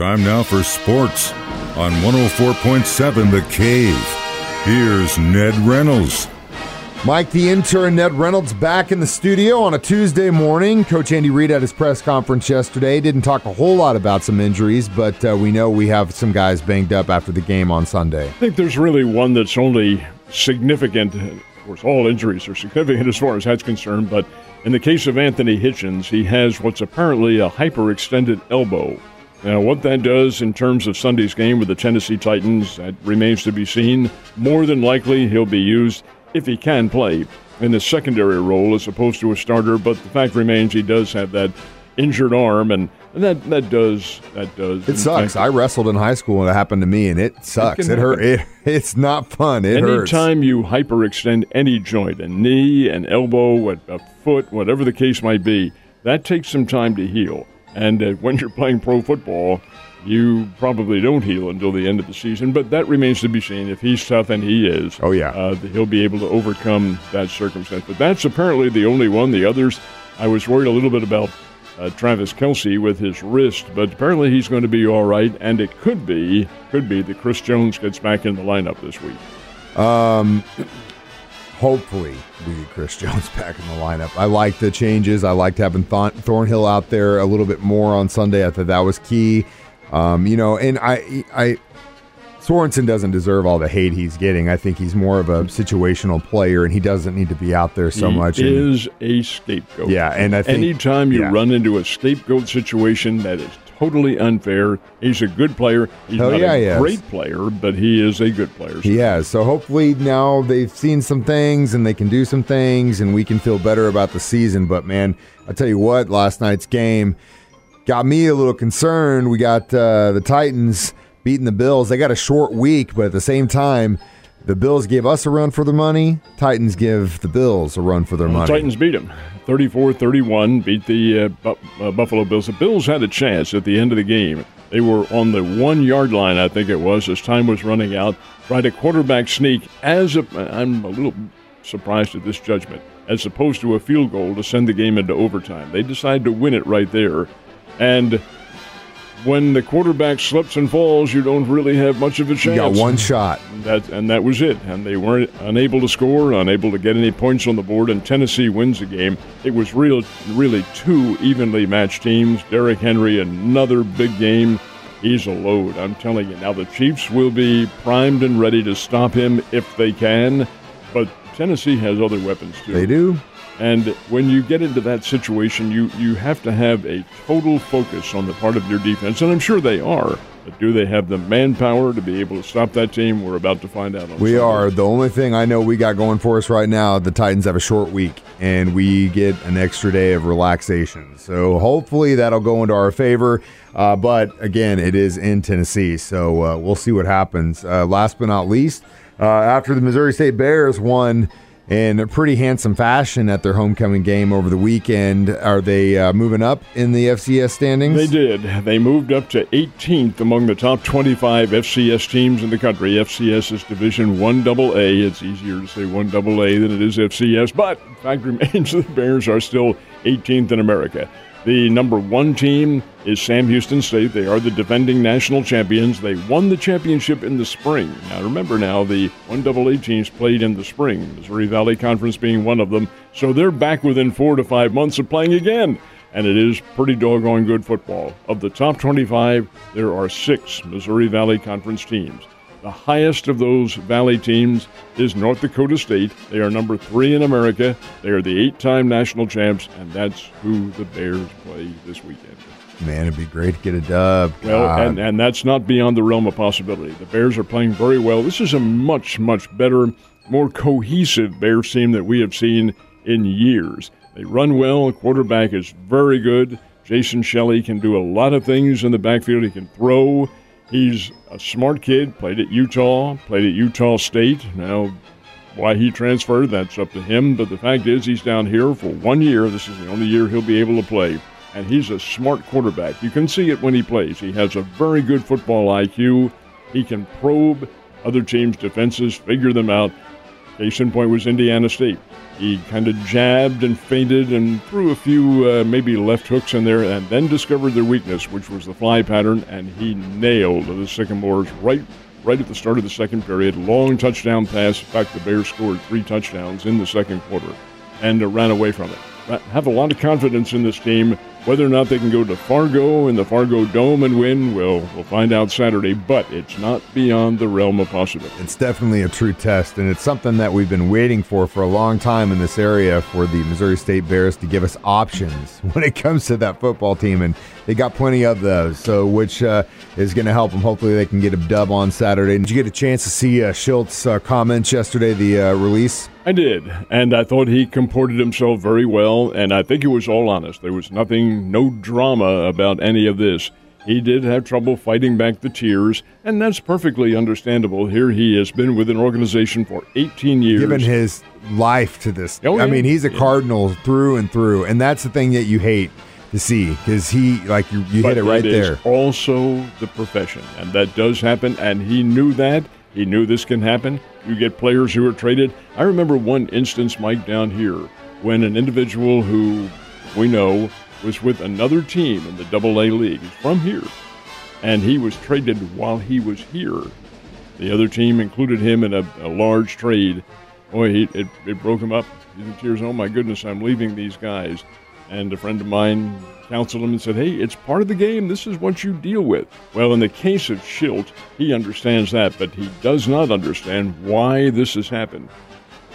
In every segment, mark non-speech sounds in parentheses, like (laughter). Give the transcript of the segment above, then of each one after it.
Time now for sports on 104.7 The Cave. Here's Ned Reynolds. Mike, the intern, Ned Reynolds, back in the studio on a Tuesday morning. Coach Andy Reid at his press conference yesterday didn't talk a whole lot about some injuries, but uh, we know we have some guys banged up after the game on Sunday. I think there's really one that's only significant. Of course, all injuries are significant as far as that's concerned, but in the case of Anthony Hitchens, he has what's apparently a hyperextended elbow. Now, what that does in terms of Sunday's game with the Tennessee Titans, that remains to be seen. More than likely, he'll be used if he can play in a secondary role as opposed to a starter. But the fact remains, he does have that injured arm, and that that does that does. It sucks. I wrestled in high school, and it happened to me, and it sucks. It, it hurt. It, it's not fun. It hurts. Anytime you hyperextend any joint, a knee, an elbow, a, a foot, whatever the case might be, that takes some time to heal. And uh, when you're playing pro football, you probably don't heal until the end of the season. But that remains to be seen. If he's tough, and he is, oh yeah, uh, he'll be able to overcome that circumstance. But that's apparently the only one. The others, I was worried a little bit about uh, Travis Kelce with his wrist, but apparently he's going to be all right. And it could be, could be that Chris Jones gets back in the lineup this week. Um, hopefully we get Chris (laughs) Jones back in the lineup. I like the changes. I liked having Th- Thornhill out there a little bit more on Sunday. I thought that was key. Um, you know, and I, I, Sorensen doesn't deserve all the hate he's getting. I think he's more of a situational player, and he doesn't need to be out there so he much. Is and, a scapegoat. Yeah, and I think anytime you yeah. run into a scapegoat situation that is totally unfair. He's a good player. He's Hell not yeah, a great is. player, but he is a good player. He has. So hopefully now they've seen some things and they can do some things and we can feel better about the season. But man, I tell you what, last night's game got me a little concerned. We got uh, the Titans beating the Bills. They got a short week, but at the same time, the Bills gave us a run for their money. Titans give the Bills a run for their money. Titans beat them 34-31, beat the uh, Bu- uh, Buffalo Bills. The Bills had a chance at the end of the game. They were on the one yard line, I think it was, as time was running out. Tried a quarterback sneak as a, I'm a little surprised at this judgment, as opposed to a field goal to send the game into overtime. They decided to win it right there, and when the quarterback slips and falls, you don't really have much of a chance. You got one shot. That and that was it. And they weren't unable to score, unable to get any points on the board. And Tennessee wins the game. It was real, really two evenly matched teams. Derrick Henry, another big game. He's a load. I'm telling you. Now the Chiefs will be primed and ready to stop him if they can. But Tennessee has other weapons too. They do. And when you get into that situation, you, you have to have a total focus on the part of your defense, and I'm sure they are. But do they have the manpower to be able to stop that team? We're about to find out. On We Sunday. are. The only thing I know we got going for us right now, the Titans have a short week and we get an extra day of relaxation. So hopefully that'll go into our favor. Uh, but again, it is in Tennessee. So uh, we'll see what happens. Uh, last but not least, uh, after the Missouri State Bears won in a pretty handsome fashion at their homecoming game over the weekend, are they uh, moving up in the FCS standings? They did. They moved up to 18th among the top 25 FCS teams in the country. FCS is Division 1AA. It's easier to say 1AA than it is FCS, but fact (laughs) remains the Bears are still 18th in America. The number one team is Sam Houston State. They are the defending national champions. They won the championship in the spring. Now, remember now, the 1AA teams played in the spring, Missouri Valley Conference being one of them. So they're back within four to five months of playing again. And it is pretty doggone good football. Of the top 25, there are six Missouri Valley Conference teams. The highest of those Valley teams is North Dakota State. They are number three in America. They are the eight time national champs, and that's who the Bears play this weekend. Man, it'd be great to get a dub. Well, and, and that's not beyond the realm of possibility. The Bears are playing very well. This is a much, much better, more cohesive Bears team that we have seen in years. They run well. Quarterback is very good. Jason Shelley can do a lot of things in the backfield. He can throw. He's a smart kid. Played at Utah. Played at Utah State. Now, why he transferred, that's up to him. But the fact is, he's down here for one year. This is the only year he'll be able to play. And he's a smart quarterback. You can see it when he plays. He has a very good football IQ. He can probe other teams' defenses, figure them out. Case in point was Indiana State. He kind of jabbed and feinted and threw a few uh, maybe left hooks in there, and then discovered their weakness, which was the fly pattern, and he nailed the Sycamores right right at the start of the second period. Long touchdown pass. In fact, the Bears scored three touchdowns in the second quarter and uh, ran away from it. Have a lot of confidence in this team. Whether or not they can go to Fargo in the Fargo Dome and win, we'll, we'll find out Saturday, but it's not beyond the realm of possibility. It's definitely a true test, and it's something that we've been waiting for for a long time in this area for the Missouri State Bears to give us options (laughs) when it comes to that football team, and they got plenty of those, so which uh, is going to help them. Hopefully, they can get a dub on Saturday. Did you get a chance to see uh, uh, comments yesterday, the uh, release? I did, and I thought he comported himself very well, and I think he was all honest. There was nothing, no drama about any of this. He did have trouble fighting back the tears, and that's perfectly understandable. Here he has been with an organization for 18 years. Given his life to this. Oh, yeah. I mean, he's a Yeah. Cardinal through and through, and that's the thing that you hate to see because he, like, you, you but hit it right is there. also the profession, and that does happen, and he knew that. He knew this can happen. You get players who are traded. I remember one instance, Mike, down here, when an individual who we know was with another team in the Double A League, from here, and he was traded while he was here. The other team included him in a, a large trade. Boy, he, it, it broke him up. He's in tears. Oh my goodness, I'm leaving these guys. And a friend of mine counseled him and said, Hey, it's part of the game. This is what you deal with. Well, in the case of Shildt, he understands that, but he does not understand why this has happened.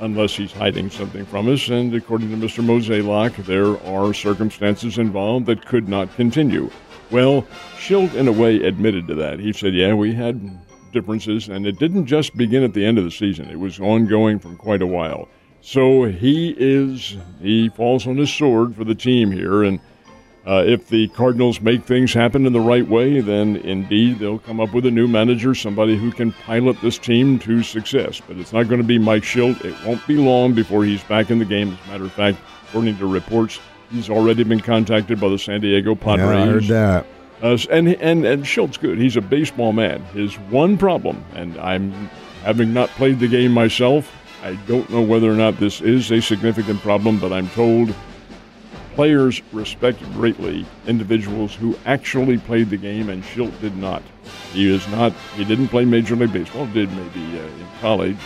Unless he's hiding something from us, and according to Mr. Mozeliak, there are circumstances involved that could not continue. Well, Shildt, in a way, admitted to that. He said, Yeah, we had differences, and it didn't just begin at the end of the season, it was ongoing for quite a while. So he is, he falls on his sword for the team here, and uh, if the Cardinals make things happen in the right way, then indeed they'll come up with a new manager, somebody who can pilot this team to success. But it's not going to be Mike Shildt. It won't be long before he's back in the game. As a matter of fact, according to reports, he's already been contacted by the San Diego Padres. Yeah, I heard that. Uh, and and and Schultz good. He's a baseball man. His one problem, and I'm having not played the game myself, I don't know whether or not this is a significant problem, but I'm told players respect greatly individuals who actually played the game, and Shildt did not. He is not. He didn't play Major League Baseball. Did maybe uh, in college,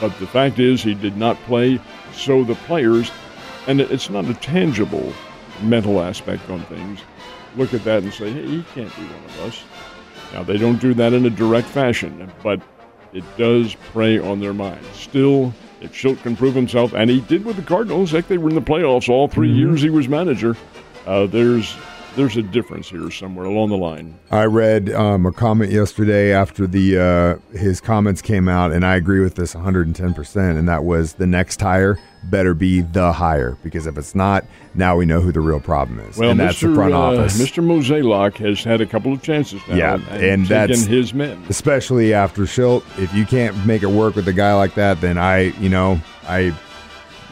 but the fact is he did not play. So the players, and it's not a tangible mental aspect on things. Look at that and say, hey, he can't be one of us. Now they don't do that in a direct fashion, but it does prey on their minds. Still, if Shildt can prove himself, and he did with the Cardinals, heck, they were in the playoffs all 3 years he was manager. Uh, there's there's a difference here somewhere along the line. I read um, a comment yesterday after the uh, his comments came out, and I agree with this 110. percent And that was the next hire better be the hire because if it's not, now we know who the real problem is, Well, and that's Mr. the front uh, office. Mr. Mozeliak has had a couple of chances now, Yeah, and, and that's- his men. Especially after Shildt, if you can't make it work with a guy like that, then I, you know, I.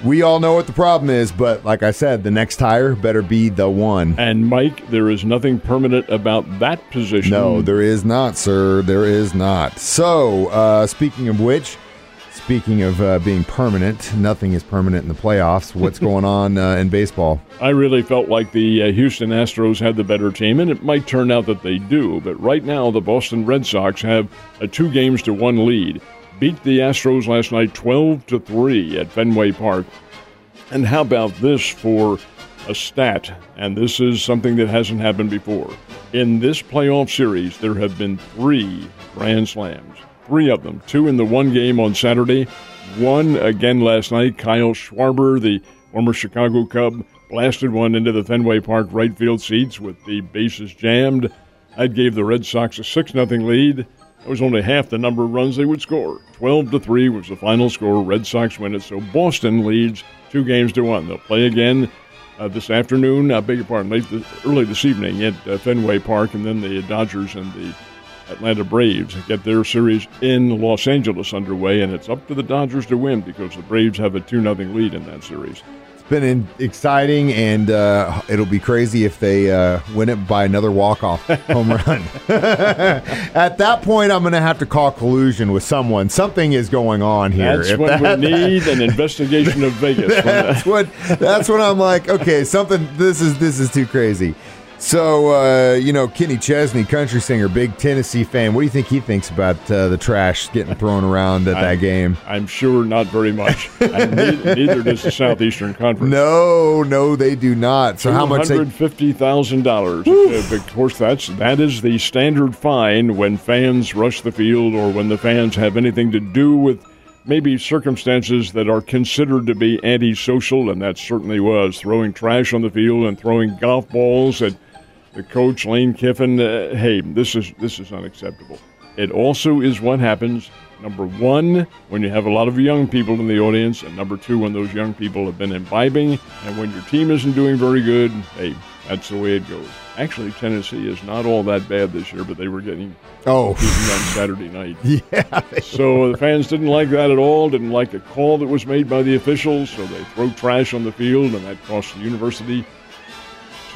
We all know what the problem is, but like I said, the next hire better be the one. And Mike, there is nothing permanent about that position. No, there is not, sir. There is not. So, uh, speaking of which, speaking of uh, being permanent, nothing is permanent in the playoffs. What's (laughs) going on uh, in baseball? I really felt like the uh, Houston Astros had the better team, and it might turn out that they do. But right now, the Boston Red Sox have a two games to one lead. Beat the Astros last night 12 to 3 at Fenway Park. And how about this for a stat? And this is something that hasn't happened before. In this playoff series, there have been three Grand Slams. Three of them. Two in the one game on Saturday, one again last night. Kyle Schwarber, the former Chicago Cub, blasted one into the Fenway Park right field seats with the bases jammed. That gave the Red Sox a 6 0 lead. That was only half the number of runs they would score. 12 to 3 was the final score. Red Sox win it. So Boston leads two games to one. They'll play again uh, this afternoon. I beg your pardon, late early this evening at uh, Fenway Park, and then the Dodgers and the Atlanta Braves get their series in Los Angeles underway, and it's up to the Dodgers to win because the Braves have a 2 0 lead in that series. Been in, exciting, and uh, it'll be crazy if they uh, win it by another walk-off home run. (laughs) At that point, I'm going to have to call collusion with someone. Something is going on here. That's If when that- we need an investigation of Vegas. (laughs) that's what that's when I'm like, okay, something. This is this is too crazy. So uh, you know, Kenny Chesney, country singer, big Tennessee fan. What do you think he thinks about uh, the trash getting thrown around at that game? I'm sure not very much. (laughs) And neither, neither does the Southeastern Conference. No, no, they do not. So how much? Hundred fifty thousand dollars. (laughs) Of course, that's that is the standard fine when fans rush the field or when the fans have anything to do with maybe circumstances that are considered to be antisocial, and that certainly was throwing trash on the field and throwing golf balls at the coach Lane Kiffin. Uh, hey, this is this is unacceptable. It also is what happens. Number one, when you have a lot of young people in the audience, and number two, when those young people have been imbibing, and when your team isn't doing very good, hey, that's the way it goes. Actually, Tennessee is not all that bad this year, but they were getting oh, beaten on Saturday night. (laughs) yeah. So the fans didn't like that at all, didn't like a call that was made by the officials, so they throw trash on the field, and that cost the university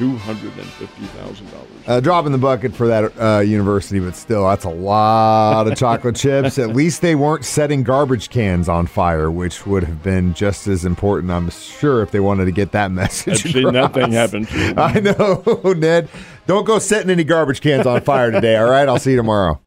$250,000. Uh, drop in the bucket for that uh, university, but still, that's a lot of chocolate (laughs) chips. At least they weren't setting garbage cans on fire, which would have been just as important, I'm sure, if they wanted to get that (laughs) I've message. seen that thing happen. (laughs) I know, Ned. Don't go setting any garbage cans on fire today, all right? I'll see you tomorrow.